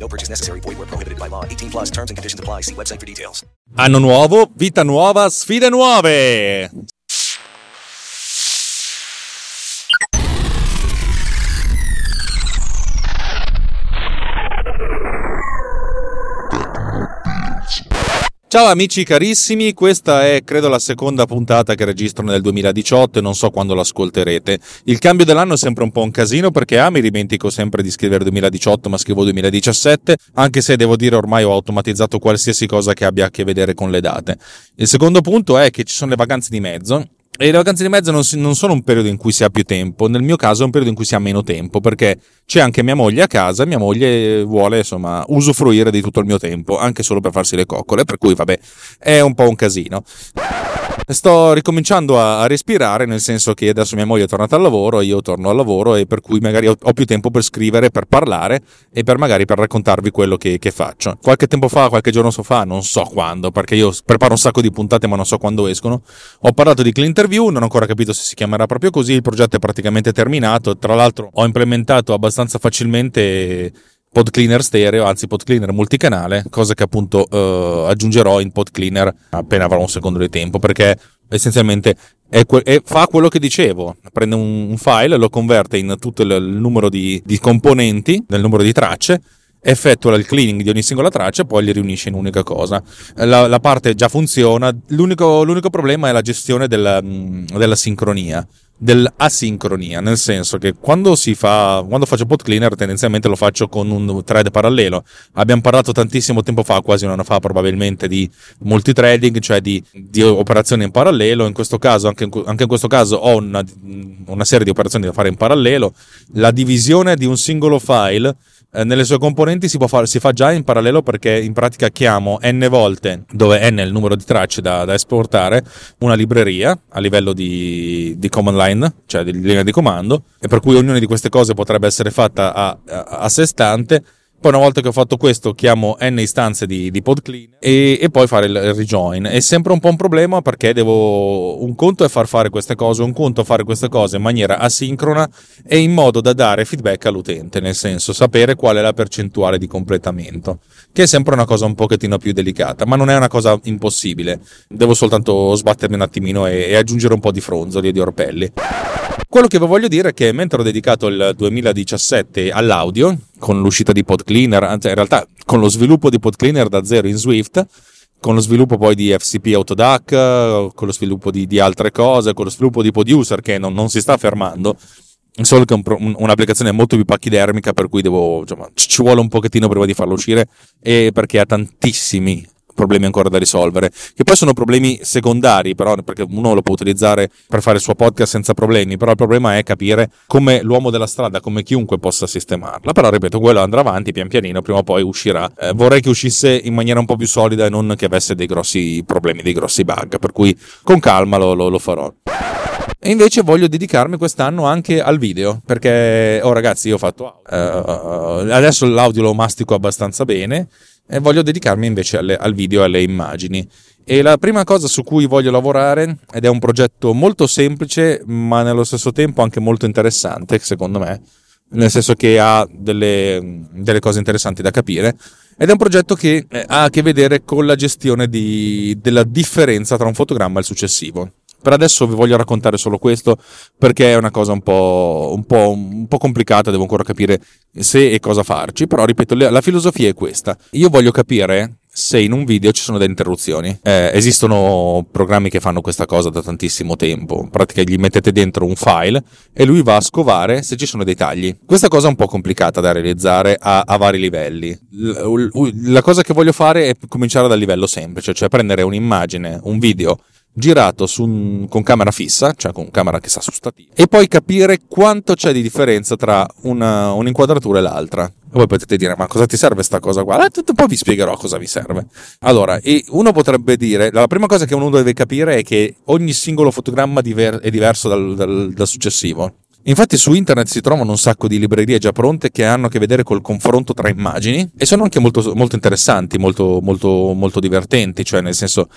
No purchase necessary. Void where prohibited by law. 18 plus terms and conditions apply. See website for details. Anno nuovo, vita nuova, sfide nuove. Ciao amici carissimi, questa è credo la seconda puntata che registro nel 2018 e non so quando l'ascolterete. Il cambio dell'anno è sempre un po' un casino perché A mi dimentico sempre di scrivere 2018 ma scrivo 2017, anche se devo dire ormai ho automatizzato qualsiasi cosa che abbia a che vedere con le date. Il secondo punto è che ci sono le vacanze di mezzo e le vacanze di mezzo non, si, non, sono un periodo in cui si ha più tempo, nel mio caso è un periodo in cui si ha meno tempo, perché c'è anche mia moglie a casa mia moglie vuole insomma usufruire di tutto il mio tempo, anche solo per farsi le coccole, per cui vabbè, è un po' un casino. Sto ricominciando a, a respirare, nel senso che adesso mia moglie è tornata al lavoro, io torno al lavoro e per cui magari ho, ho più tempo per scrivere, per parlare e per magari per raccontarvi quello che, che faccio. Qualche tempo fa, qualche giorno fa, non so quando, perché io preparo un sacco di puntate ma non so quando escono, ho parlato di Clean Interview, non ho ancora capito se si chiamerà proprio così, il progetto è praticamente terminato, tra l'altro ho implementato abbastanza facilmente pod cleaner stereo, anzi pod cleaner multicanale, cosa che appunto eh, aggiungerò in pod cleaner appena avrò un secondo di tempo, perché essenzialmente è que- è, fa quello che dicevo, prende un, un, file, lo converte in tutto il, il numero di, di componenti, nel numero di tracce, effettua il cleaning di ogni singola traccia e poi li riunisce in un'unica cosa. La, la parte già funziona, l'unico, l'unico, problema è la gestione della, della sincronia dell'asincronia, nel senso che quando si fa, quando faccio pod cleaner tendenzialmente lo faccio con un thread parallelo. Abbiamo parlato tantissimo tempo fa, quasi un anno fa probabilmente, di multithreading, cioè di, di operazioni in parallelo. In questo caso, anche in, anche in questo caso, ho una, una serie di operazioni da fare in parallelo. La divisione di un singolo file eh, nelle sue componenti si, fare, si, fa già in parallelo perché in pratica chiamo n volte, dove n è il numero di tracce da, da esportare, una libreria a livello di, di, command line, cioè di linea di comando, e per cui ognuna di queste cose potrebbe essere fatta a, a, a sé stante poi una volta che ho fatto questo chiamo n istanze di, di PodClean e, e, poi fare il rejoin. È sempre un po' un problema perché devo... Un conto è far fare queste cose, un conto è fare queste cose in maniera asincrona e in modo da dare feedback all'utente, nel senso sapere qual è la percentuale di completamento, che è sempre una cosa un pochettino più delicata, ma non è una cosa impossibile. Devo soltanto sbattermi un attimino e, e aggiungere un po' di fronzoli e di orpelli. Quello che vi voglio dire è che mentre ho dedicato il 2017 all'audio, con l'uscita di PodCleaner, anzi in realtà con lo sviluppo di PodCleaner da zero in Swift, con lo sviluppo poi di FCP Autodac, con lo sviluppo di, di altre cose, con lo sviluppo di Poduser che non, non si sta fermando, solo che è un, un'applicazione molto più pachidermica per cui devo, insomma, ci vuole un pochettino prima di farlo uscire e perché ha tantissimi problemi ancora da risolvere, che poi sono problemi secondari, però, perché uno lo può utilizzare per fare il suo podcast senza problemi, però il problema è capire come l'uomo della strada, come chiunque possa sistemarla. Però, ripeto, quello andrà avanti pian pianino, prima o poi uscirà. Eh, vorrei che uscisse in maniera un po' più solida e non che avesse dei grossi problemi, dei grossi bug, per cui con calma lo, lo, lo farò. E invece voglio dedicarmi quest'anno anche al video, perché, oh ragazzi, io ho fatto... Uh, adesso l'audio lo mastico abbastanza bene, e voglio dedicarmi invece alle, al video e alle immagini. E la prima cosa su cui voglio lavorare, ed è un progetto molto semplice, ma nello stesso tempo anche molto interessante, secondo me, nel senso che ha delle, delle cose interessanti da capire, ed è un progetto che eh, ha a che vedere con la gestione di, della differenza tra un fotogramma e il successivo. Per adesso vi voglio raccontare solo questo perché è una cosa un po', un po', un po complicata, devo ancora capire se e cosa farci, però ripeto, la filosofia è questa. Io voglio capire se in un video ci sono delle interruzioni. Eh, esistono programmi che fanno questa cosa da tantissimo tempo. In pratica gli mettete dentro un file e lui va a scovare se ci sono dei tagli. Questa cosa è un po' complicata da realizzare a, a vari livelli. La cosa che voglio fare è cominciare dal livello semplice, cioè prendere un'immagine, un video girato un, con camera fissa, cioè con camera che sta su stativo, e poi capire quanto c'è di differenza tra una, un'inquadratura e l'altra. E voi potete dire, ma cosa ti serve sta cosa qua? Eh, poi vi spiegherò cosa vi serve. Allora, uno potrebbe dire, la prima cosa che uno deve capire è che ogni singolo fotogramma è diverso dal, dal, dal successivo. Infatti su internet si trovano un sacco di librerie già pronte che hanno a che vedere col confronto tra immagini e sono anche molto, molto interessanti, molto, molto, molto divertenti, cioè nel senso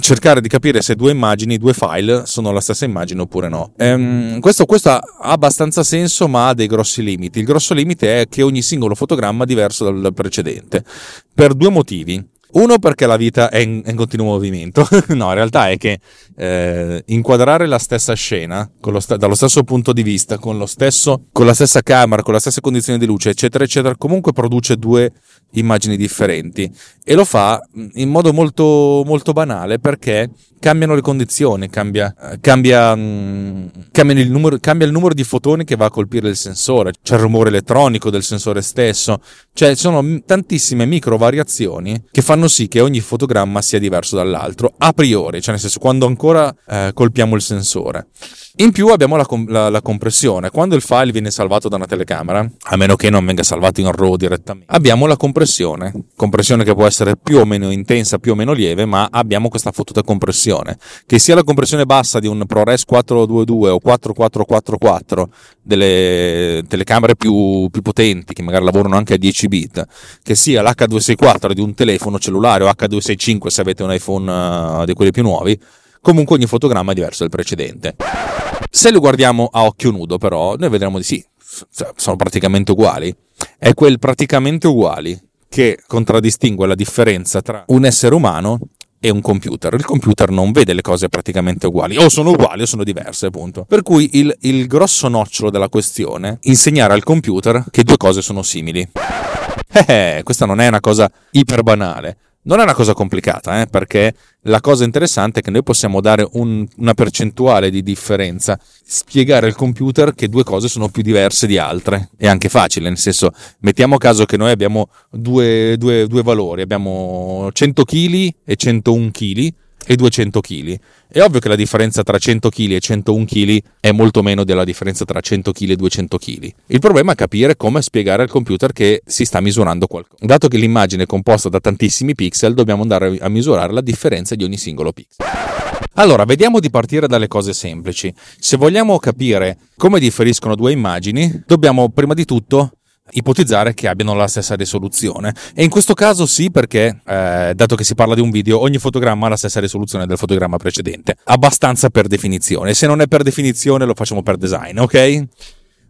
cercare di capire se due immagini, due file sono la stessa immagine oppure no. Ehm, questo, questo ha abbastanza senso ma ha dei grossi limiti. Il grosso limite è che ogni singolo fotogramma è diverso dal precedente per due motivi. Uno perché la vita è in, è in continuo movimento, no, in realtà è che eh, inquadrare la stessa scena st- dallo stesso punto di vista, con, stesso, con la stessa camera, con la stessa condizione di luce, eccetera, eccetera, comunque produce due immagini differenti. E lo fa in modo molto, molto banale perché cambiano le condizioni, cambia, cambia, cambia, il numero, cambia, il numero, di fotoni che va a colpire il sensore, c'è il rumore elettronico del sensore stesso, cioè ci sono tantissime micro variazioni che fanno sì che ogni fotogramma sia diverso dall'altro a priori, cioè nel senso quando ancora eh, colpiamo il sensore. In più abbiamo la, la, la, compressione. Quando il file viene salvato da una telecamera, a meno che non venga salvato in RAW direttamente, abbiamo la compressione. Compressione che può essere più o meno intensa, più o meno lieve, ma abbiamo questa fottuta compressione. Che sia la compressione bassa di un ProRes 422 o 4444 delle telecamere più, più potenti, che magari lavorano anche a 10 bit, che sia l'H264 di un telefono cellulare o H265 se avete un iPhone uh, di quelli più nuovi, Comunque ogni fotogramma è diverso dal precedente. Se lo guardiamo a occhio nudo, però, noi vedremo di sì, sono praticamente uguali. È quel praticamente uguali che contraddistingue la differenza tra un essere umano e un computer. Il computer non vede le cose praticamente uguali, o sono uguali o sono diverse, appunto. Per cui il, il grosso nocciolo della questione è insegnare al computer che due cose sono simili. Eh, questa non è una cosa iper banale. Non è una cosa complicata, eh, perché la cosa interessante è che noi possiamo dare un, una percentuale di differenza, spiegare al computer che due cose sono più diverse di altre. È anche facile, nel senso, mettiamo caso che noi abbiamo due, due, due valori, abbiamo 100 kg e 101 kg e 200 kg. È ovvio che la differenza tra 100 kg e 101 kg è molto meno della differenza tra 100 kg e 200 kg. Il problema è capire come spiegare al computer che si sta misurando qualcosa. Dato che l'immagine è composta da tantissimi pixel, dobbiamo andare a misurare la differenza di ogni singolo pixel. Allora, vediamo di partire dalle cose semplici. Se vogliamo capire come differiscono due immagini, dobbiamo prima di tutto ipotizzare che abbiano la stessa risoluzione. E in questo caso sì, perché eh, dato che si parla di un video, ogni fotogramma ha la stessa risoluzione del fotogramma precedente. Abbastanza per definizione. Se non è per definizione, lo facciamo per design, ok?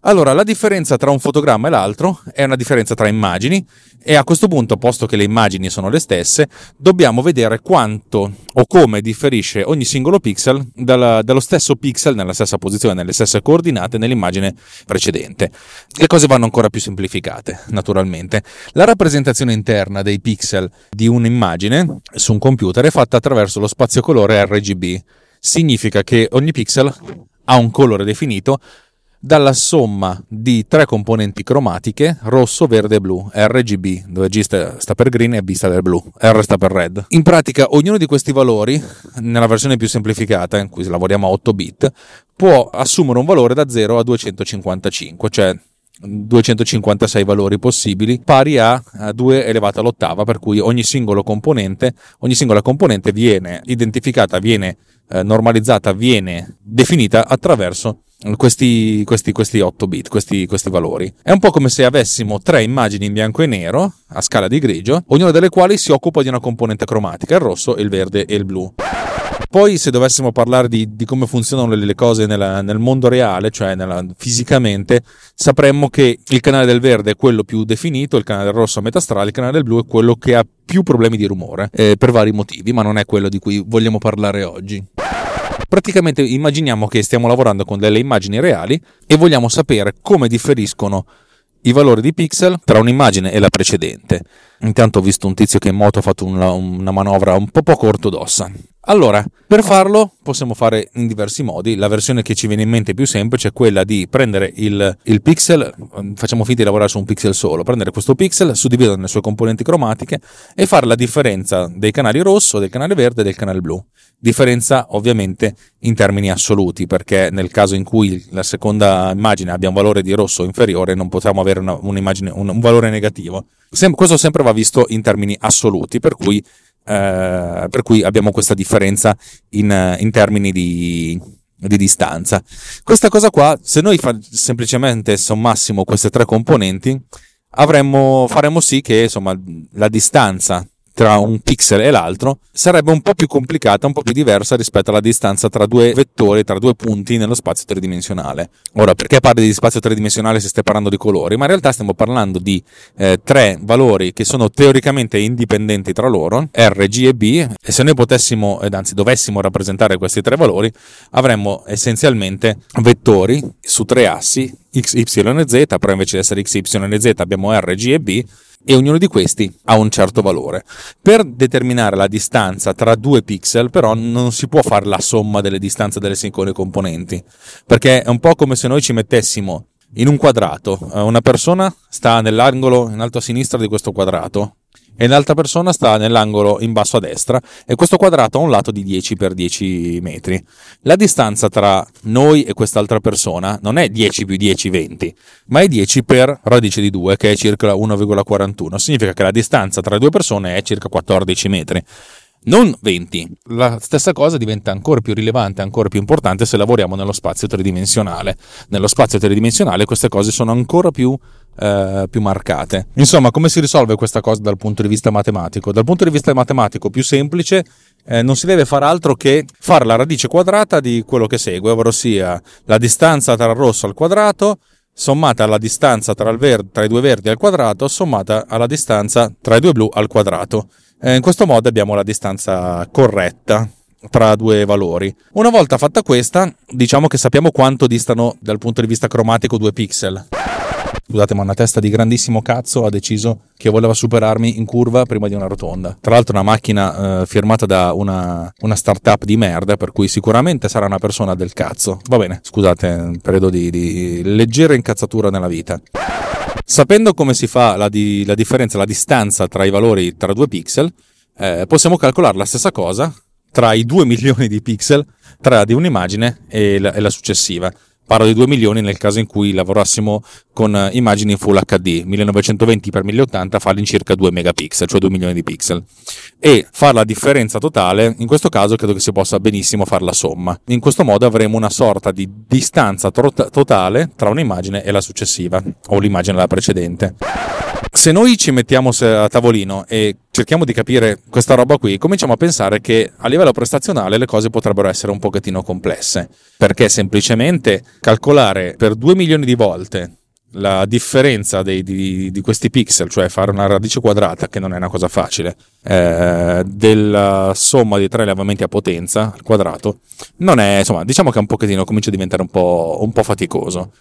Allora, la differenza tra un fotogramma e l'altro è una differenza tra immagini e a questo punto, posto che le immagini sono le stesse, dobbiamo vedere quanto o come differisce ogni singolo pixel dalla, dallo stesso pixel nella stessa posizione, nelle stesse coordinate nell'immagine precedente. Le cose vanno ancora più semplificate, naturalmente. La rappresentazione interna dei pixel di un'immagine su un computer è fatta attraverso lo spazio colore RGB. Significa che ogni pixel ha un colore definito dalla somma di tre componenti cromatiche rosso, verde e blu, RGB, dove G sta per green e B sta per blu, R sta per red. In pratica ognuno di questi valori, nella versione più semplificata, in cui lavoriamo a 8 bit, può assumere un valore da 0 a 255, cioè 256 valori possibili, pari a 2 elevata all'ottava, per cui ogni componente, ogni singola componente viene identificata, viene eh, normalizzata, viene definita attraverso questi, questi, questi 8 bit, questi, questi valori. È un po' come se avessimo tre immagini in bianco e nero a scala di grigio, ognuna delle quali si occupa di una componente cromatica, il rosso, il verde e il blu. Poi, se dovessimo parlare di, di come funzionano le, cose nella, nel mondo reale, cioè nella, fisicamente, sapremmo che il canale del verde è quello più definito, il canale del rosso a metà strada, il canale del blu è quello che ha più problemi di rumore, eh, per vari motivi, ma non è quello di cui vogliamo parlare oggi. Praticamente immaginiamo che stiamo lavorando con delle immagini reali e vogliamo sapere come differiscono i valori di pixel tra un'immagine e la precedente. Intanto ho visto un tizio che in moto ha fatto una, una manovra un po' poco ortodossa. Allora, per farlo possiamo fare in diversi modi. La versione che ci viene in mente più semplice è quella di prendere il, il pixel, facciamo finta di lavorare su un pixel solo, prendere questo pixel, suddividerlo nelle sue componenti cromatiche e fare la differenza dei canali rosso, del canale verde e del canale blu. Differenza ovviamente in termini assoluti, perché nel caso in cui la seconda immagine abbia un valore di rosso inferiore non potremo avere una, un, un valore negativo. Sem- questo sempre va visto in termini assoluti, per cui eh, per cui abbiamo questa differenza in, in termini di, di, distanza. Questa cosa qua, se noi fa, semplicemente sommassimo queste tre componenti, avremmo, faremmo sì che insomma, la distanza tra un pixel e l'altro sarebbe un po' più complicata, un po' più diversa rispetto alla distanza tra due vettori, tra due punti nello spazio tridimensionale. Ora, perché parli di spazio tridimensionale se stai parlando di colori? Ma in realtà stiamo parlando di eh, tre valori che sono teoricamente indipendenti tra loro, R, G e B, e se noi potessimo, ed anzi dovessimo rappresentare questi tre valori, avremmo essenzialmente vettori su tre assi, X, Y e Z, però invece di essere X, Y e Z abbiamo R, G e B, e ognuno di questi ha un certo valore. Per determinare la distanza tra due pixel, però, non si può fare la somma delle distanze delle singole componenti, perché è un po' come se noi ci mettessimo in un quadrato, eh, una persona sta nell'angolo in alto a sinistra di questo quadrato, e l'altra persona sta nell'angolo in basso a destra e questo quadrato ha un lato di 10 x 10 metri. La distanza tra noi e quest'altra persona non è 10 più 10, 20, ma è 10 per radice di 2, che è circa 1,41. Significa che la distanza tra due persone è circa 14 metri non 20. La stessa cosa diventa ancora più rilevante, ancora più importante se lavoriamo nello spazio tridimensionale. Nello spazio tridimensionale queste cose sono ancora più, eh, più marcate. Insomma, come si risolve questa cosa dal punto di vista matematico? Dal punto di vista matematico più semplice, eh, non si deve fare altro che fare la radice quadrata di quello che segue, ovvero sia la distanza tra il rosso al quadrato sommata alla distanza tra, verde, tra i due verdi al quadrato sommata alla distanza tra i due blu al quadrato. Eh, in questo modo abbiamo la distanza corretta tra due valori. Una volta fatta questa, diciamo che sappiamo quanto distano dal punto di vista cromatico due pixel. Scusate, ma una testa di grandissimo cazzo ha deciso che voleva superarmi in curva prima di una rotonda. Tra l'altro una macchina eh, firmata da una, una startup di merda, per cui sicuramente sarà una persona del cazzo. Va bene, scusate, periodo di, di leggera incazzatura nella vita. Sapendo come si fa la, di, la differenza, la distanza tra i valori tra due pixel, eh, possiamo calcolare la stessa cosa tra i 2 milioni di pixel tra di un'immagine e la, e la successiva. Parlo di 2 milioni nel caso in cui lavorassimo con eh, immagini in Full HD, 1920x1080 fa all'incirca 2 megapixel, cioè 2 milioni di pixel. E fare la differenza totale, in questo caso credo che si possa benissimo fare la somma. In questo modo avremo una sorta di distanza totale tra un'immagine e la successiva, o l'immagine della precedente. Se noi ci mettiamo a tavolino e cerchiamo di capire questa roba qui, cominciamo a pensare che a livello prestazionale le cose potrebbero essere un pochettino complesse, perché semplicemente calcolare per 2 milioni di volte la differenza dei, di, di, questi pixel, cioè fare una radice quadrata, che non è una cosa facile, eh, della somma di tre elevamenti a potenza al quadrato, non è, insomma, diciamo che un pochettino comincia a diventare un po', un po' faticoso.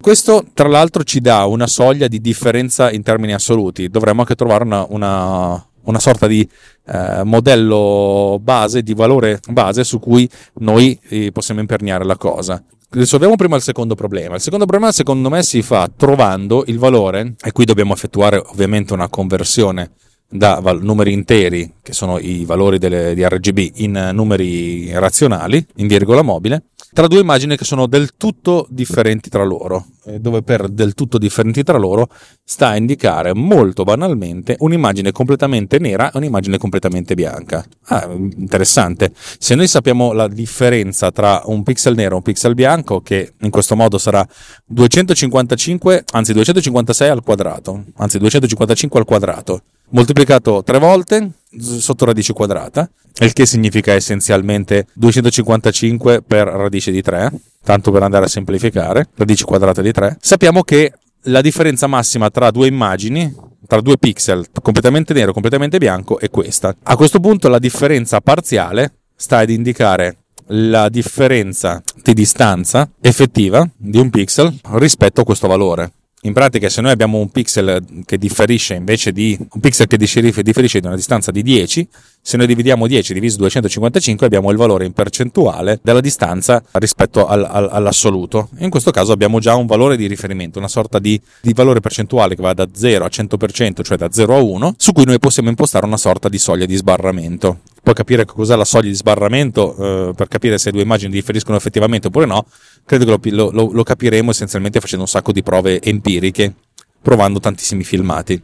Questo, tra l'altro, ci dà una soglia di differenza in termini assoluti. Dovremmo anche trovare una, una, una sorta di eh, modello base, di valore base su cui noi eh, possiamo imperniare la cosa. Risolviamo prima il secondo problema. Il secondo problema, secondo me, si fa trovando il valore, e qui dobbiamo effettuare ovviamente una conversione da val- numeri interi, che sono i valori delle, di RGB, in numeri razionali, in virgola mobile, tra due immagini che sono del tutto differenti tra loro, dove per del tutto differenti tra loro sta a indicare molto banalmente un'immagine completamente nera e un'immagine completamente bianca. Ah, interessante. Se noi sappiamo la differenza tra un pixel nero e un pixel bianco, che in questo modo sarà 255, anzi 256 al quadrato, anzi 255 al quadrato, moltiplicato tre volte sotto radice quadrata, il che significa essenzialmente 255 per radice di 3, tanto per andare a semplificare, radice quadrata di 3. Sappiamo che la differenza massima tra due immagini, tra due pixel, completamente nero e completamente bianco, è questa. A questo punto la differenza parziale sta ad indicare la differenza di distanza effettiva di un pixel rispetto a questo valore. In pratica, se noi abbiamo un pixel che differisce invece di un pixel che differisce di una distanza di 10, se noi dividiamo 10 diviso 255 abbiamo il valore in percentuale della distanza rispetto al, al, all'assoluto. In questo caso abbiamo già un valore di riferimento, una sorta di, di valore percentuale che va da 0 a 100%, cioè da 0 a 1, su cui noi possiamo impostare una sorta di soglia di sbarramento. Poi capire cos'è la soglia di sbarramento eh, per capire se due immagini differiscono effettivamente oppure no, credo che lo, lo, lo capiremo essenzialmente facendo un sacco di prove empiriche, provando tantissimi filmati.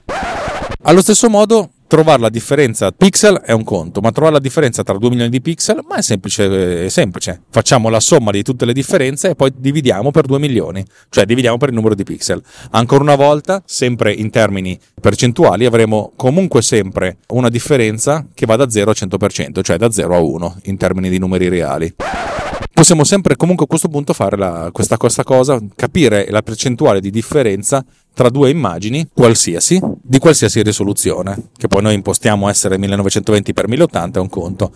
Allo stesso modo, trovare la differenza pixel è un conto, ma trovare la differenza tra 2 milioni di pixel ma è semplice, è semplice. Facciamo la somma di tutte le differenze e poi dividiamo per 2 milioni, cioè dividiamo per il numero di pixel. Ancora una volta, sempre in termini percentuali, avremo comunque sempre una differenza che va da 0 a 100%, cioè da 0 a 1 in termini di numeri reali possiamo sempre comunque a questo punto fare la, questa, questa cosa, capire la percentuale di differenza tra due immagini qualsiasi, di qualsiasi risoluzione, che poi noi impostiamo essere 1920x1080 è un conto.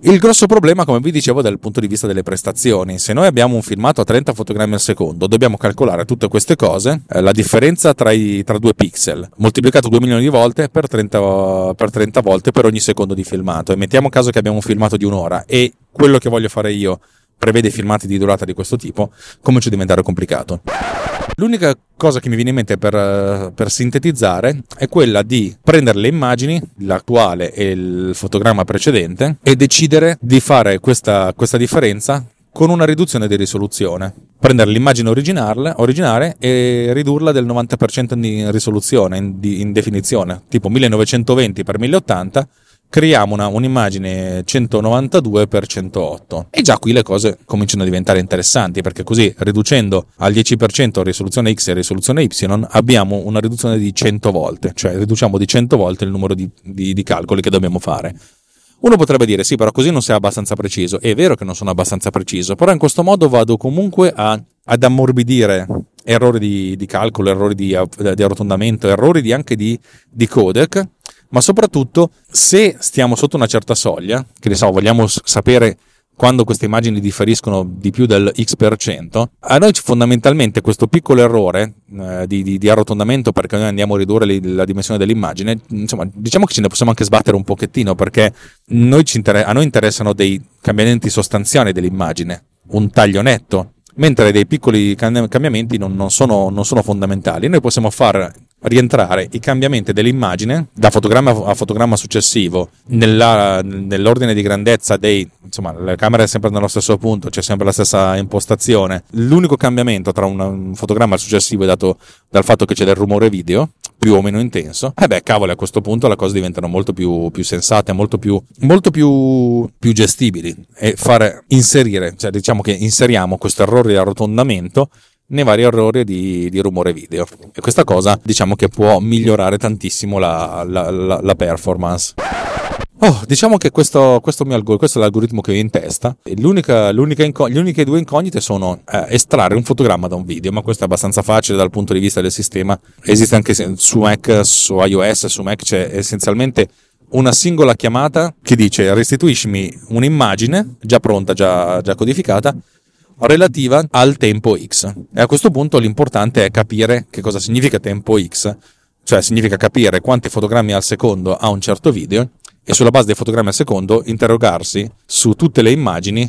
Il grosso problema, come vi dicevo, dal punto di vista delle prestazioni. Se noi abbiamo un filmato a 30 fotogrammi al secondo, dobbiamo calcolare tutte queste cose, eh, la differenza tra, i, tra, due pixel, moltiplicato 2 milioni di volte per 30, per 30 volte per ogni secondo di filmato. E mettiamo caso che abbiamo un filmato di un'ora e quello che voglio fare io prevede filmati di durata di questo tipo, comincia a diventare complicato. L'unica cosa che mi viene in mente per, per, sintetizzare è quella di prendere le immagini, l'attuale e il fotogramma precedente, e decidere di fare questa, questa differenza con una riduzione di risoluzione. Prendere l'immagine originale, originale e ridurla del 90% in risoluzione, in, in definizione, tipo 1920x1080 creiamo una, un'immagine 192 x 108 e già qui le cose cominciano a diventare interessanti perché così riducendo al 10% risoluzione X e risoluzione Y abbiamo una riduzione di 100 volte, cioè riduciamo di 100 volte il numero di, di, di calcoli che dobbiamo fare. Uno potrebbe dire sì, però così non sei abbastanza preciso. È vero che non sono abbastanza preciso, però in questo modo vado comunque a, ad ammorbidire errori di, di calcolo, errori di, di, arrotondamento, errori anche di, di codec ma soprattutto se stiamo sotto una certa soglia, che ne so, vogliamo sapere quando queste immagini differiscono di più del x%, a noi fondamentalmente questo piccolo errore eh, di, di, di, arrotondamento perché noi andiamo a ridurre li, la dimensione dell'immagine, insomma, diciamo che ce ne possiamo anche sbattere un pochettino perché noi inter- a noi interessano dei cambiamenti sostanziali dell'immagine, un taglio netto, mentre dei piccoli cambiamenti non, non, sono, non sono fondamentali. Noi possiamo far rientrare i cambiamenti dell'immagine da fotogramma a fotogramma successivo nella, nell'ordine di grandezza dei insomma la camera è sempre nello stesso punto c'è sempre la stessa impostazione. L'unico cambiamento tra un, fotogramma successivo è dato dal fatto che c'è del rumore video più o meno intenso. E eh beh cavolo a questo punto le cose diventano molto più, più sensate molto più molto più, più gestibili. E fare inserire cioè diciamo che inseriamo questo errore di arrotondamento nei vari errori di, di, rumore video. E questa cosa diciamo che può migliorare tantissimo la, la, la, la performance. Oh, diciamo che questo, questo, mio, questo, è l'algoritmo che ho in testa. L'unica, l'unica inco- le uniche due incognite sono eh, estrarre un fotogramma da un video, ma questo è abbastanza facile dal punto di vista del sistema. Esiste anche su Mac, su iOS, su Mac c'è essenzialmente una singola chiamata che dice restituiscimi un'immagine già pronta, già, già codificata, relativa al tempo X. E a questo punto l'importante è capire che cosa significa tempo X, cioè significa capire quanti fotogrammi al secondo ha un certo video e sulla base dei fotogrammi al secondo interrogarsi su tutte le immagini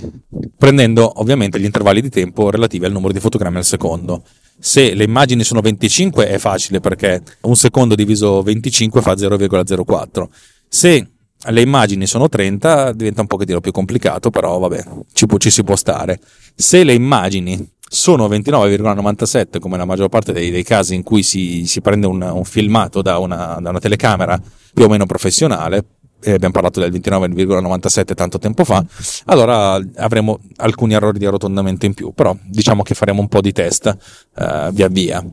prendendo ovviamente gli intervalli di tempo relativi al numero di fotogrammi al secondo. Se le immagini sono 25 è facile perché un secondo diviso 25 fa 0,04. Se le immagini sono 30, diventa un pochettino più complicato, però vabbè, ci, può, ci si può stare. Se le immagini sono 29,97 come la maggior parte dei, dei casi in cui si, si prende un, un filmato da una, da una, telecamera più o meno professionale, e abbiamo parlato del 29,97 tanto tempo fa, allora avremo alcuni errori di arrotondamento in più, però diciamo che faremo un po' di test uh, via via.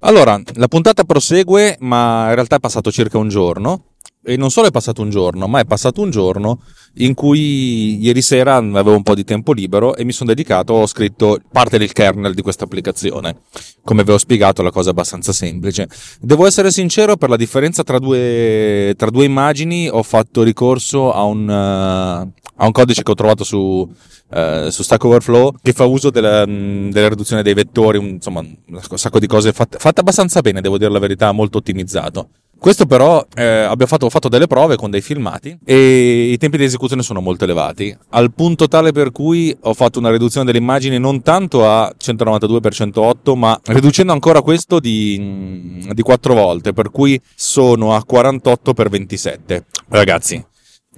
Allora, la puntata prosegue, ma in realtà è passato circa un giorno e non solo è passato un giorno, ma è passato un giorno in cui ieri sera avevo un po' di tempo libero e mi sono dedicato, ho scritto parte del kernel di questa applicazione. Come vi ho spiegato, la cosa è abbastanza semplice. Devo essere sincero, per la differenza tra due, tra due immagini ho fatto ricorso a un, uh, a un codice che ho trovato su, uh, su Stack Overflow che fa uso della, della riduzione dei vettori, un, insomma un sacco di cose fatte, fatte abbastanza bene, devo dire la verità, molto ottimizzato. Questo però eh, abbiamo fatto, fatto delle prove con dei filmati e i tempi di esecuzione sono molto elevati, al punto tale per cui ho fatto una riduzione delle immagini non tanto a 192x108, ma riducendo ancora questo di, di 4 volte, per cui sono a 48x27. Ragazzi,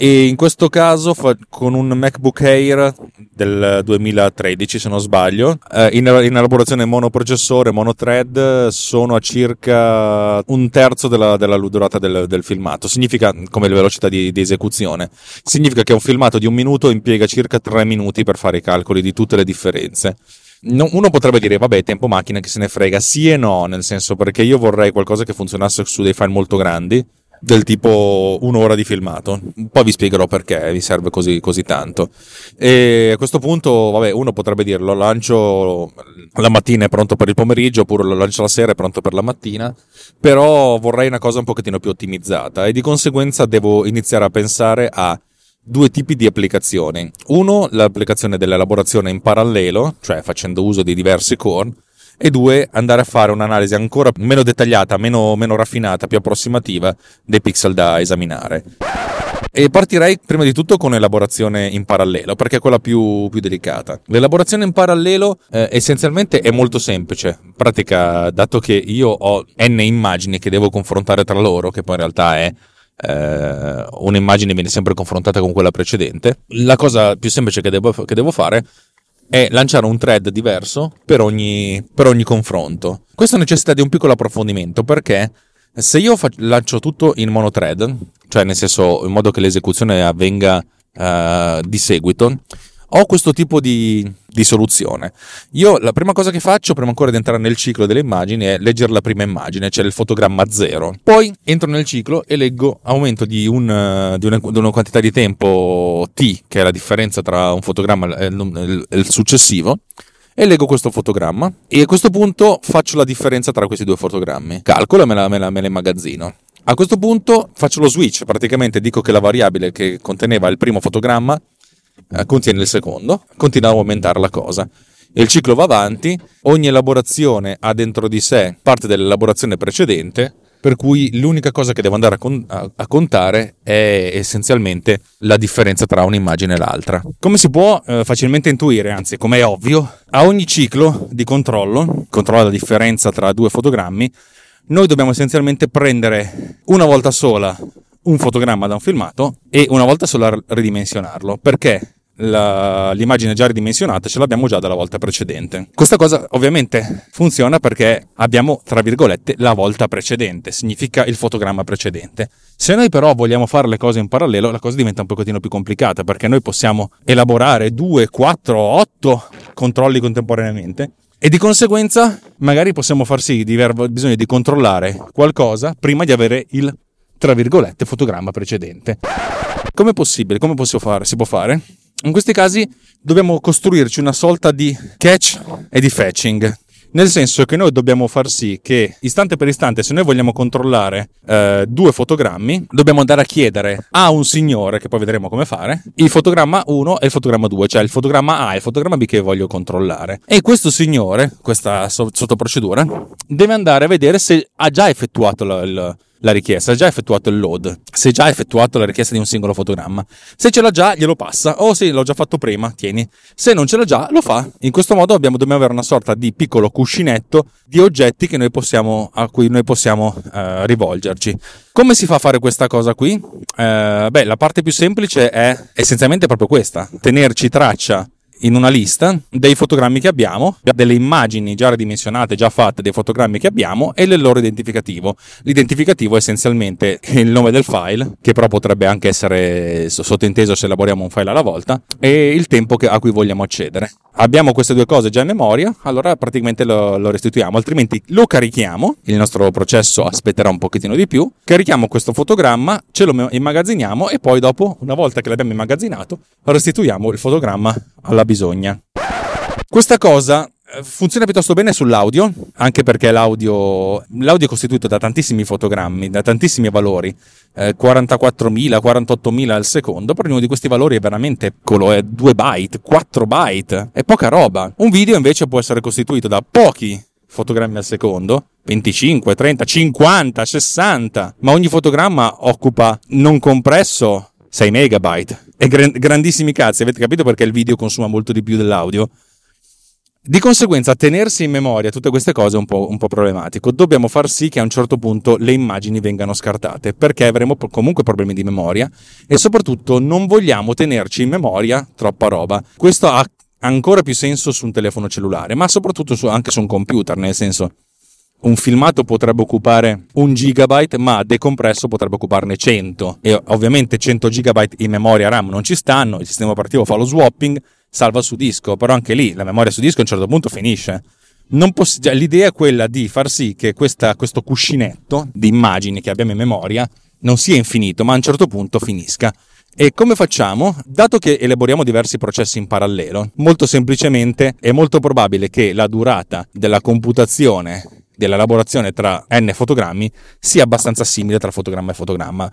e in questo caso con un MacBook Air del 2013 se non sbaglio eh, in, elaborazione monoprocessore monothread sono a circa un terzo della, della durata del, del, filmato. Significa come velocità di, di, esecuzione significa che un filmato di un minuto impiega circa tre minuti per fare i calcoli di tutte le differenze. Uno potrebbe dire, vabbè, tempo macchina che se ne frega, sì e no, nel senso perché io vorrei qualcosa che funzionasse su dei file molto grandi, del tipo un'ora di filmato. Poi vi spiegherò perché vi serve così, così tanto. E a questo punto, vabbè, uno potrebbe dirlo: lancio la mattina è pronto per il pomeriggio, oppure lo lancio la sera è pronto per la mattina. Però vorrei una cosa un pochettino più ottimizzata e di conseguenza devo iniziare a pensare a due tipi di applicazioni. Uno, l'applicazione dell'elaborazione in parallelo, cioè facendo uso di diversi core e due, andare a fare un'analisi ancora meno dettagliata, meno, meno raffinata, più approssimativa dei pixel da esaminare. E partirei prima di tutto con l'elaborazione in parallelo, perché è quella più, più delicata. L'elaborazione in parallelo eh, essenzialmente è molto semplice. In pratica, dato che io ho n immagini che devo confrontare tra loro, che poi in realtà è eh, un'immagine viene sempre confrontata con quella precedente, la cosa più semplice che devo, che devo fare è lanciare un thread diverso per ogni, per ogni confronto. Questo necessita di un piccolo approfondimento perché se io faccio, lancio tutto in monothread, cioè nel senso in modo che l'esecuzione avvenga uh, di seguito, ho questo tipo di, di, soluzione. Io la prima cosa che faccio, prima ancora di entrare nel ciclo delle immagini, è leggere la prima immagine, cioè il fotogramma zero. Poi entro nel ciclo e leggo aumento di, un, di, una, di una, quantità di tempo t, che è la differenza tra un fotogramma e il, il successivo e leggo questo fotogramma e a questo punto faccio la differenza tra questi due fotogrammi. Calcolo e me la, me la, me la immagazzino. A questo punto faccio lo switch, praticamente dico che la variabile che conteneva il primo fotogramma contiene il secondo, continua a aumentare la cosa. Il ciclo va avanti, ogni elaborazione ha dentro di sé parte dell'elaborazione precedente, per cui l'unica cosa che devo andare a, con- a, contare è essenzialmente la differenza tra un'immagine e l'altra. Come si può eh, facilmente intuire, anzi come è ovvio, a ogni ciclo di controllo, controlla la differenza tra due fotogrammi, noi dobbiamo essenzialmente prendere una volta sola un fotogramma da un filmato e una volta sola ridimensionarlo. Perché? La, l'immagine già ridimensionata ce l'abbiamo già dalla volta precedente. Questa cosa ovviamente funziona perché abbiamo, tra virgolette, la volta precedente, significa il fotogramma precedente. Se noi però vogliamo fare le cose in parallelo, la cosa diventa un pochettino più complicata perché noi possiamo elaborare 2, 4, 8 controlli contemporaneamente e di conseguenza magari possiamo far sì di aver bisogno di controllare qualcosa prima di avere il tra virgolette, fotogramma precedente. Come è possibile? Come fare? si può fare? In questi casi dobbiamo costruirci una sorta di catch e di fetching. Nel senso che noi dobbiamo far sì che istante per istante, se noi vogliamo controllare eh, due fotogrammi, dobbiamo andare a chiedere a un signore, che poi vedremo come fare, il fotogramma 1 e il fotogramma 2, cioè il fotogramma A e il fotogramma B che voglio controllare. E questo signore, questa sottoprocedura, deve andare a vedere se ha già effettuato il, la richiesta, ha già effettuato il load, se già effettuato la richiesta di un singolo fotogramma. Se ce l'ha già, glielo passa. Oh sì, l'ho già fatto prima, tieni. Se non ce l'ha già, lo fa. In questo modo abbiamo, dobbiamo avere una sorta di piccolo cuscinetto di oggetti possiamo, a cui noi possiamo eh, rivolgerci. Come si fa a fare questa cosa qui? Eh, beh, la parte più semplice è essenzialmente proprio questa, tenerci traccia in una lista dei fotogrammi che abbiamo, delle immagini già ridimensionate, già fatte dei fotogrammi che abbiamo e il loro identificativo. L'identificativo è essenzialmente il nome del file, che però potrebbe anche essere sottinteso se elaboriamo un file alla volta, e il tempo a cui vogliamo accedere. Abbiamo queste due cose già in memoria, allora praticamente lo, lo restituiamo, altrimenti lo carichiamo, il nostro processo aspetterà un pochettino di più, carichiamo questo fotogramma, ce lo immagazziniamo e poi dopo, una volta che l'abbiamo immagazzinato, restituiamo il fotogramma alla bisogna. Questa cosa eh, funziona piuttosto bene sull'audio, anche perché l'audio, l'audio, è costituito da tantissimi fotogrammi, da tantissimi valori, eh, 44.000, 48.000 al secondo, però uno di questi valori è veramente piccolo, è 2 byte, 4 byte, è poca roba. Un video invece può essere costituito da pochi fotogrammi al secondo, 25, 30, 50, 60, ma ogni fotogramma occupa non compresso 6 megabyte. E grandissimi cazzi, avete capito perché il video consuma molto di più dell'audio? Di conseguenza, tenersi in memoria tutte queste cose è un po', un po', problematico. Dobbiamo far sì che a un certo punto le immagini vengano scartate, perché avremo comunque problemi di memoria e soprattutto non vogliamo tenerci in memoria troppa roba. Questo ha ancora più senso su un telefono cellulare, ma soprattutto su, anche su un computer, nel senso un filmato potrebbe occupare un gigabyte, ma decompresso potrebbe occuparne 100. E ovviamente 100 gigabyte in memoria RAM non ci stanno, il sistema operativo fa lo swapping, salva su disco, però anche lì la memoria su disco a un certo punto finisce. Poss- cioè, l'idea è quella di far sì che questa, questo cuscinetto di immagini che abbiamo in memoria non sia infinito, ma a un certo punto finisca. E come facciamo? Dato che elaboriamo diversi processi in parallelo, molto semplicemente è molto probabile che la durata della computazione dell'elaborazione tra n fotogrammi sia abbastanza simile tra fotogramma e fotogramma.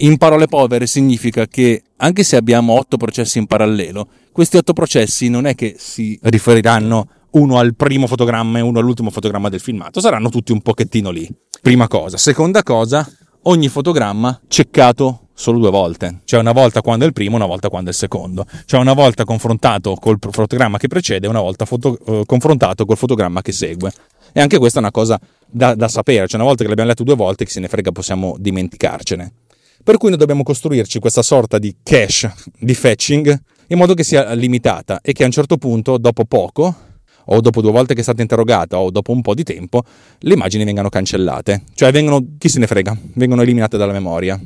In parole povere significa che anche se abbiamo otto processi in parallelo, questi otto processi non è che si riferiranno uno al primo fotogramma e uno all'ultimo fotogramma del filmato, saranno tutti un pochettino lì. Prima cosa. Seconda cosa, ogni fotogramma ceccato solo due volte, cioè una volta quando è il primo, una volta quando è il secondo, cioè una volta confrontato col fotogramma che precede e una volta foto, eh, confrontato col fotogramma che segue. E anche questa è una cosa da, da sapere, cioè una volta che l'abbiamo letto due volte, che se ne frega possiamo dimenticarcene. Per cui noi dobbiamo costruirci questa sorta di cache di fetching in modo che sia limitata e che a un certo punto, dopo poco, o dopo due volte che è stata interrogata o dopo un po' di tempo, le immagini vengano cancellate. Cioè vengono, chi se ne frega, vengono eliminate dalla memoria.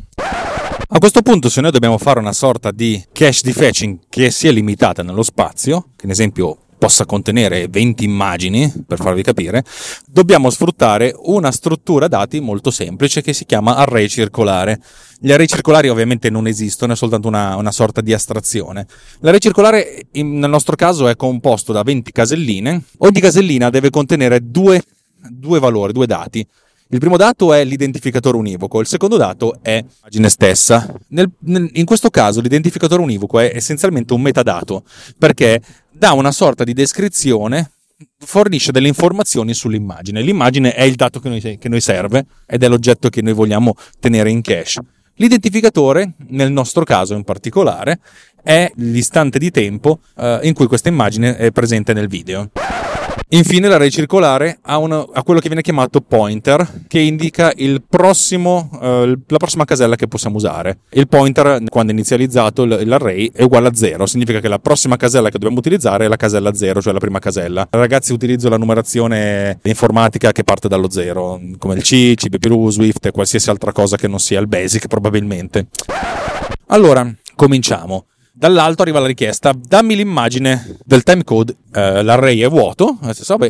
A questo punto, se noi dobbiamo fare una sorta di cache di fetching che sia limitata nello spazio, che ad esempio possa contenere 20 immagini, per farvi capire, dobbiamo sfruttare una struttura dati molto semplice che si chiama array circolare. Gli array circolari ovviamente non esistono, è soltanto una, una sorta di astrazione. L'array circolare in, nel nostro caso è composto da 20 caselline. Ogni casellina deve contenere due, due valori, due dati. Il primo dato è l'identificatore univoco, il secondo dato è l'immagine stessa. Nel, nel, in questo caso l'identificatore univoco è essenzialmente un metadato perché dà una sorta di descrizione, fornisce delle informazioni sull'immagine. L'immagine è il dato che noi, che noi serve ed è l'oggetto che noi vogliamo tenere in cache. L'identificatore, nel nostro caso in particolare, è l'istante di tempo eh, in cui questa immagine è presente nel video. Infine l'array circolare ha, una, ha, quello che viene chiamato pointer, che indica prossimo, eh, la prossima casella che possiamo usare. Il pointer, quando è inizializzato l'array, è uguale a 0, significa che la prossima casella che dobbiamo utilizzare è la casella 0, cioè la prima casella. Ragazzi, utilizzo la numerazione informatica che parte dallo 0, come il C, CBPLU, Swift e qualsiasi altra cosa che non sia il basic, probabilmente. Allora, cominciamo. Dall'alto arriva la richiesta, dammi l'immagine del timecode, eh, l'array è vuoto,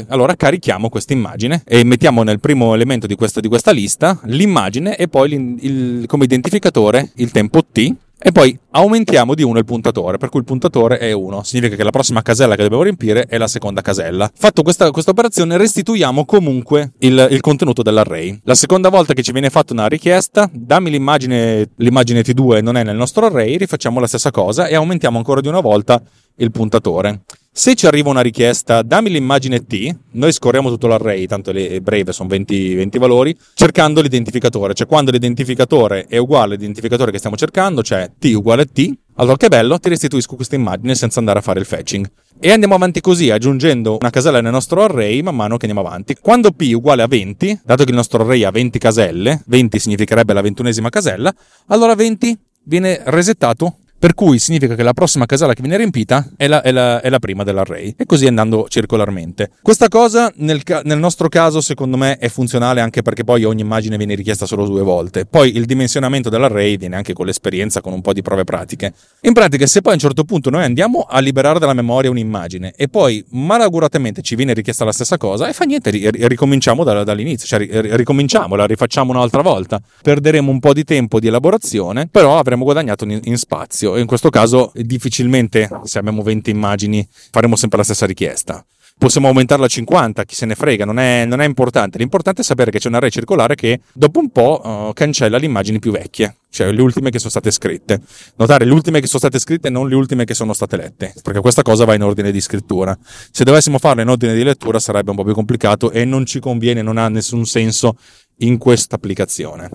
allora carichiamo questa immagine e mettiamo nel primo elemento di questa, di questa lista l'immagine e poi il, come identificatore il tempo t e poi aumentiamo di 1 il puntatore, per cui il puntatore è 1. Significa che la prossima casella che dobbiamo riempire è la seconda casella. Fatto questa, questa operazione, restituiamo comunque il, il, contenuto dell'array. La seconda volta che ci viene fatta una richiesta, dammi l'immagine, l'immagine T2 non è nel nostro array, rifacciamo la stessa cosa e aumentiamo ancora di una volta il puntatore. Se ci arriva una richiesta, dammi l'immagine T, noi scorriamo tutto l'array, tanto le breve sono 20, 20, valori, cercando l'identificatore. Cioè quando l'identificatore è uguale all'identificatore che stiamo cercando, cioè T uguale a T, allora che bello, ti restituisco questa immagine senza andare a fare il fetching. E andiamo avanti così, aggiungendo una casella nel nostro array man mano che andiamo avanti. Quando P uguale a 20, dato che il nostro array ha 20 caselle, 20 significherebbe la ventunesima casella, allora 20 viene resettato per cui significa che la prossima casella che viene riempita è la, è la, è la prima dell'array e così andando circolarmente. Questa cosa nel, nel, nostro caso secondo me è funzionale anche perché poi ogni immagine viene richiesta solo due volte, poi il dimensionamento dell'array viene anche con l'esperienza, con un po' di prove pratiche. In pratica se poi a un certo punto noi andiamo a liberare dalla memoria un'immagine e poi malauguratamente ci viene richiesta la stessa cosa e fa niente, ricominciamo dall'inizio, cioè ricominciamo, la rifacciamo un'altra volta, perderemo un po' di tempo di elaborazione, però avremo guadagnato in spazio in questo caso difficilmente se abbiamo 20 immagini faremo sempre la stessa richiesta. Possiamo aumentarla a 50, chi se ne frega, non è, non è importante. L'importante è sapere che c'è un array circolare che dopo un po' uh, cancella le immagini più vecchie, cioè le ultime che sono state scritte. Notare le ultime che sono state scritte e non le ultime che sono state lette, perché questa cosa va in ordine di scrittura. Se dovessimo farlo in ordine di lettura sarebbe un po' più complicato e non ci conviene, non ha nessun senso in questa applicazione.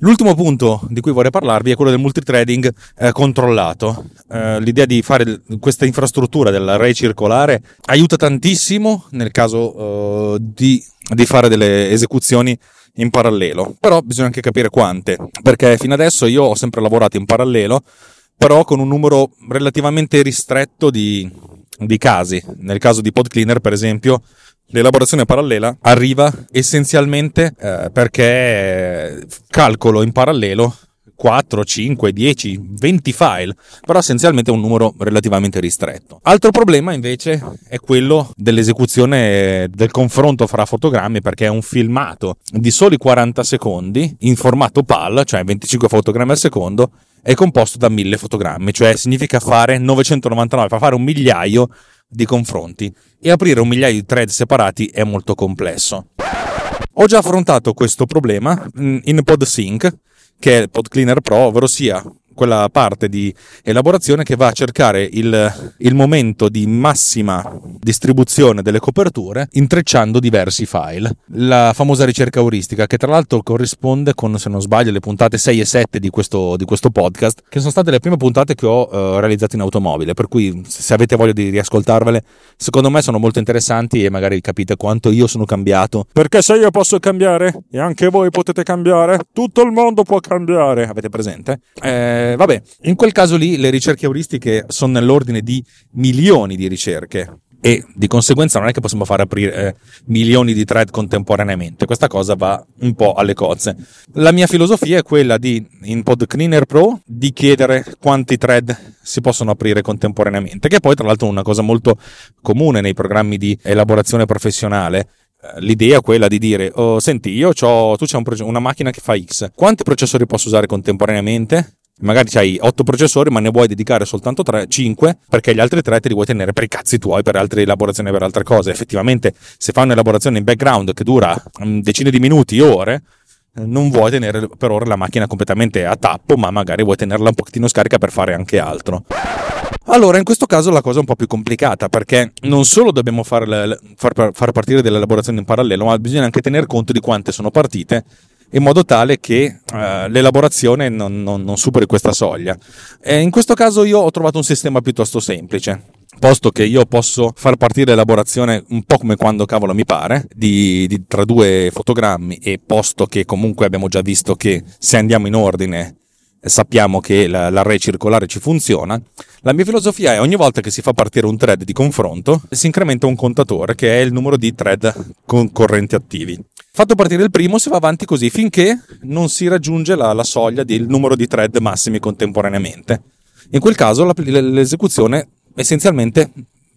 L'ultimo punto di cui vorrei parlarvi è quello del multitrading eh, controllato. Eh, l'idea di fare questa infrastruttura dell'array circolare aiuta tantissimo nel caso eh, di, di fare delle esecuzioni in parallelo, però bisogna anche capire quante, perché fino adesso io ho sempre lavorato in parallelo, però con un numero relativamente ristretto di, di casi. Nel caso di PodCleaner, per esempio, L'elaborazione parallela arriva essenzialmente eh, perché calcolo in parallelo 4, 5, 10, 20 file, però essenzialmente è un numero relativamente ristretto. Altro problema invece è quello dell'esecuzione del confronto fra fotogrammi perché è un filmato di soli 40 secondi in formato PAL, cioè 25 fotogrammi al secondo, è composto da 1000 fotogrammi, cioè significa fare 999, fa fare un migliaio di confronti e aprire un migliaio di thread separati è molto complesso. Ho già affrontato questo problema mm, in PodSync, che è Pod Cleaner Pro, ovvero sia quella parte di elaborazione che va a cercare il, il, momento di massima distribuzione delle coperture intrecciando diversi file. La famosa ricerca euristica, che tra l'altro corrisponde con, se non sbaglio, le puntate 6 e 7 di questo, di questo podcast, che sono state le prime puntate che ho uh, realizzato in automobile. Per cui, se avete voglia di riascoltarvele, secondo me sono molto interessanti e magari capite quanto io sono cambiato. Perché se io posso cambiare e anche voi potete cambiare, tutto il mondo può cambiare. Avete presente? Eh, eh, vabbè, in quel caso lì le ricerche euristiche sono nell'ordine di milioni di ricerche e di conseguenza non è che possiamo fare aprire eh, milioni di thread contemporaneamente, questa cosa va un po' alle cozze. La mia filosofia è quella di, in PodCleaner Pro, di chiedere quanti thread si possono aprire contemporaneamente, che poi tra l'altro è una cosa molto comune nei programmi di elaborazione professionale, eh, l'idea è quella di dire oh, senti io ho tu c'è un una macchina che fa X quanti processori posso usare contemporaneamente Magari hai 8 processori, ma ne vuoi dedicare soltanto 3, 5, perché gli altri 3 te li vuoi tenere per i cazzi tuoi, per altre elaborazioni, per altre cose. Effettivamente, se fai un'elaborazione in background che dura mm, decine di minuti, ore, eh, non vuoi tenere per ora la macchina completamente a tappo, ma magari vuoi tenerla un pochettino scarica per fare anche altro. Allora, in questo caso la cosa è un po' più complicata perché non solo dobbiamo far, far, far partire delle elaborazioni in parallelo, ma bisogna anche tener conto di quante sono partite in modo tale che uh, l'elaborazione non, non, non, superi questa soglia. E in questo caso io ho trovato un sistema piuttosto semplice. Posto che io posso far partire l'elaborazione un po' come quando cavolo mi pare, di, di, tra due fotogrammi, e posto che comunque abbiamo già visto che se andiamo in ordine sappiamo che la, l'array circolare ci funziona, la mia filosofia è ogni volta che si fa partire un thread di confronto si incrementa un contatore che è il numero di thread concorrenti attivi. Fatto partire il primo si va avanti così finché non si raggiunge la, la soglia del numero di thread massimi contemporaneamente. In quel caso l'esecuzione essenzialmente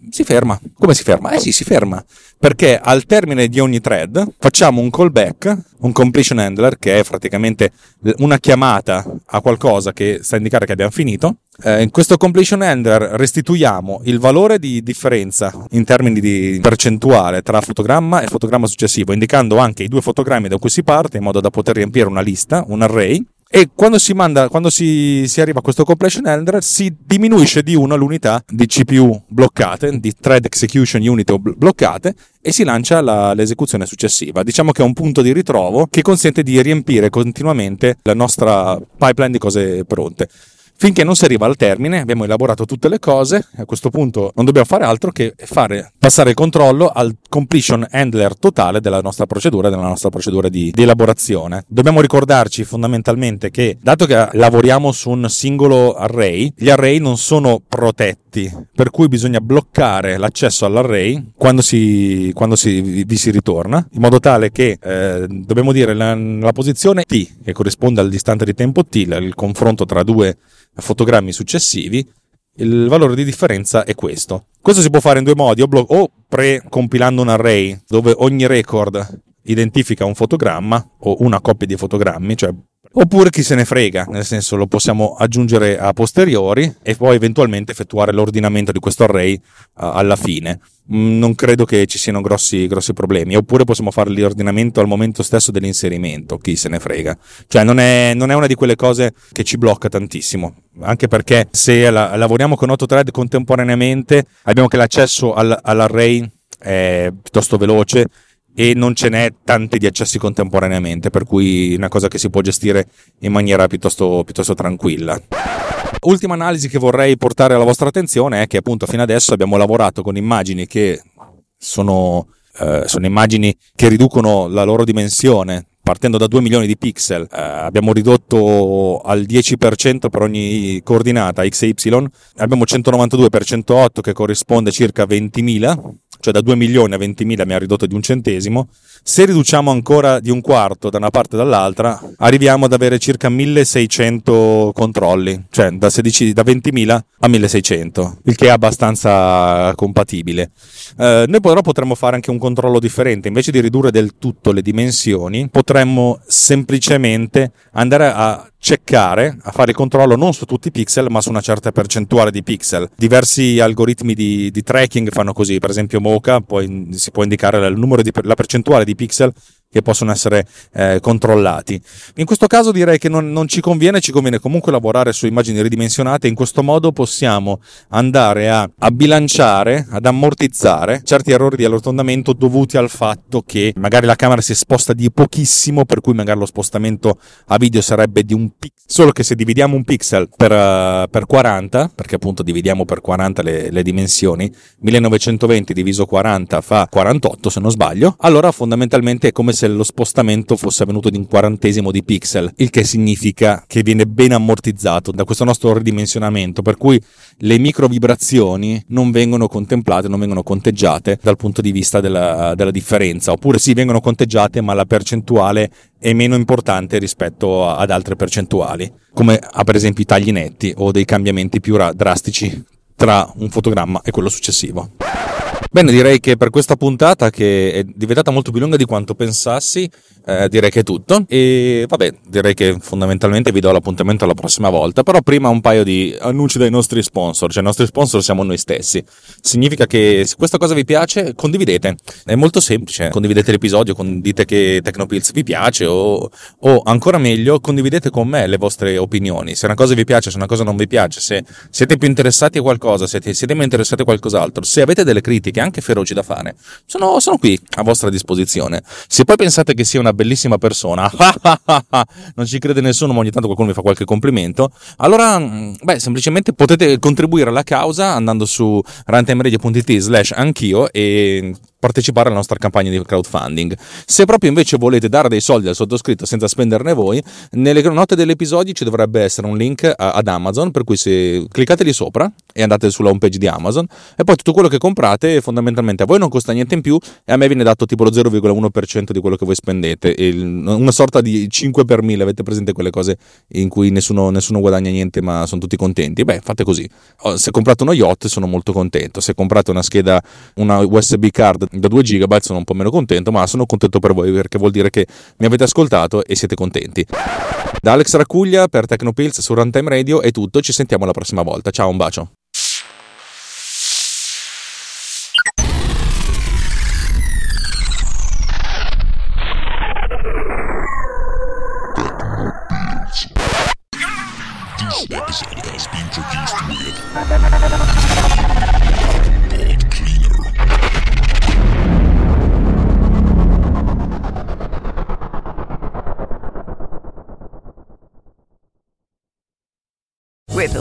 si ferma. Come si ferma? Eh sì, si ferma. Perché al termine di ogni thread facciamo un callback, un completion handler, che è praticamente una chiamata a qualcosa che sta a indicare che abbiamo finito, eh, in questo completion handler restituiamo il valore di differenza in termini di percentuale tra fotogramma e fotogramma successivo, indicando anche i due fotogrammi da cui si parte in modo da poter riempire una lista, un array, e quando si manda, quando si, si, arriva a questo completion handler, si diminuisce di 1 l'unità di CPU bloccate, di thread execution unit bloccate, e si lancia la, l'esecuzione successiva. Diciamo che è un punto di ritrovo che consente di riempire continuamente la nostra pipeline di cose pronte. Finché non si arriva al termine, abbiamo elaborato tutte le cose, a questo punto non dobbiamo fare altro che fare, passare il controllo al completion handler totale della nostra procedura, della nostra procedura di, di elaborazione. Dobbiamo ricordarci fondamentalmente che, dato che lavoriamo su un singolo array, gli array non sono protetti, per cui bisogna bloccare l'accesso all'array quando, si, quando si, vi si ritorna, in modo tale che eh, dobbiamo dire la, la posizione t, che corrisponde al distante di tempo t, il confronto tra due fotogrammi successivi, il valore di differenza è questo. Questo si può fare in due modi, o, blo- o pre-compilando un array dove ogni record identifica un fotogramma o una coppia di fotogrammi, cioè Oppure chi se ne frega, nel senso lo possiamo aggiungere a posteriori e poi eventualmente effettuare l'ordinamento di questo array uh, alla fine. Mm, non credo che ci siano grossi, grossi, problemi. Oppure possiamo fare l'ordinamento al momento stesso dell'inserimento, chi se ne frega. Cioè non è, non è una di quelle cose che ci blocca tantissimo. Anche perché se la, lavoriamo con 8 thread contemporaneamente abbiamo che l'accesso all, all'array è piuttosto veloce e non ce n'è tanti di accessi contemporaneamente, per cui è una cosa che si può gestire in maniera piuttosto, piuttosto tranquilla. Ultima analisi che vorrei portare alla vostra attenzione è che appunto fino adesso abbiamo lavorato con immagini che sono, eh, sono immagini che riducono la loro dimensione partendo da 2 milioni di pixel, eh, abbiamo ridotto al 10% per ogni coordinata x e y, abbiamo 192 per 108 che corrisponde a circa 20.000 cioè da 2 milioni a 20.000 mi ha ridotto di un centesimo. Se riduciamo ancora di un quarto da una parte e dall'altra, arriviamo ad avere circa 1600 controlli, cioè da, 16, da 20.000 a 1600, il che è abbastanza compatibile. Eh, noi però potremmo fare anche un controllo differente, invece di ridurre del tutto le dimensioni, potremmo semplicemente andare a checkare, a fare il controllo non su tutti i pixel, ma su una certa percentuale di pixel. Diversi algoritmi di, di tracking fanno così, per esempio Mocha, poi si può indicare il numero di, la percentuale di pixel che possono essere eh, controllati. In questo caso direi che non, non, ci conviene, ci conviene comunque lavorare su immagini ridimensionate, in questo modo possiamo andare a, a bilanciare, ad ammortizzare certi errori di arrotondamento dovuti al fatto che magari la camera si sposta di pochissimo, per cui magari lo spostamento a video sarebbe di un pixel, solo che se dividiamo un pixel per, uh, per 40, perché appunto dividiamo per 40 le, le dimensioni, 1920 diviso 40 fa 48 se non sbaglio, allora fondamentalmente è come se se lo spostamento fosse avvenuto di un quarantesimo di pixel, il che significa che viene ben ammortizzato da questo nostro ridimensionamento, per cui le micro vibrazioni non vengono contemplate, non vengono conteggiate dal punto di vista della, della differenza, oppure sì vengono conteggiate ma la percentuale è meno importante rispetto ad altre percentuali, come per esempio i tagli netti o dei cambiamenti più drastici tra un fotogramma e quello successivo. Bene, direi che per questa puntata, che è diventata molto più lunga di quanto pensassi, eh, direi che è tutto. E vabbè, direi che fondamentalmente vi do l'appuntamento alla prossima volta. Però prima un paio di annunci dai nostri sponsor. Cioè, i nostri sponsor siamo noi stessi. Significa che se questa cosa vi piace, condividete. È molto semplice. Condividete l'episodio, dite che Tecnopills vi piace o, o ancora meglio, condividete con me le vostre opinioni. Se una cosa vi piace, se una cosa non vi piace, se siete più interessati a qualcosa, se siete meno interessati a qualcos'altro, se avete delle critiche anche feroci da fare, sono, sono qui a vostra disposizione. Se poi pensate che sia una bellissima persona, non ci crede nessuno, ma ogni tanto qualcuno mi fa qualche complimento, allora, mm, beh, semplicemente potete contribuire alla causa andando su rantimeradio.it slash anch'io e partecipare alla nostra campagna di crowdfunding. Se proprio invece volete dare dei soldi al sottoscritto senza spenderne voi, nelle note dell'episodio ci dovrebbe essere un link ad Amazon, per cui se cliccate lì sopra e andate sulla homepage di Amazon e poi tutto quello che comprate fondamentalmente a voi non costa niente in più e a me viene dato tipo lo 0,1% di quello che voi spendete, una sorta di 5 per 1000, avete presente quelle cose in cui nessuno, nessuno guadagna niente ma sono tutti contenti? Beh, fate così. Oh, se comprate uno yacht sono molto contento, se comprate una scheda, una USB card da 2 GB sono un po' meno contento, ma sono contento per voi perché vuol dire che mi avete ascoltato e siete contenti. Da Alex Racuglia per Tecnopills su Runtime Radio è tutto, ci sentiamo la prossima volta. Ciao, un bacio.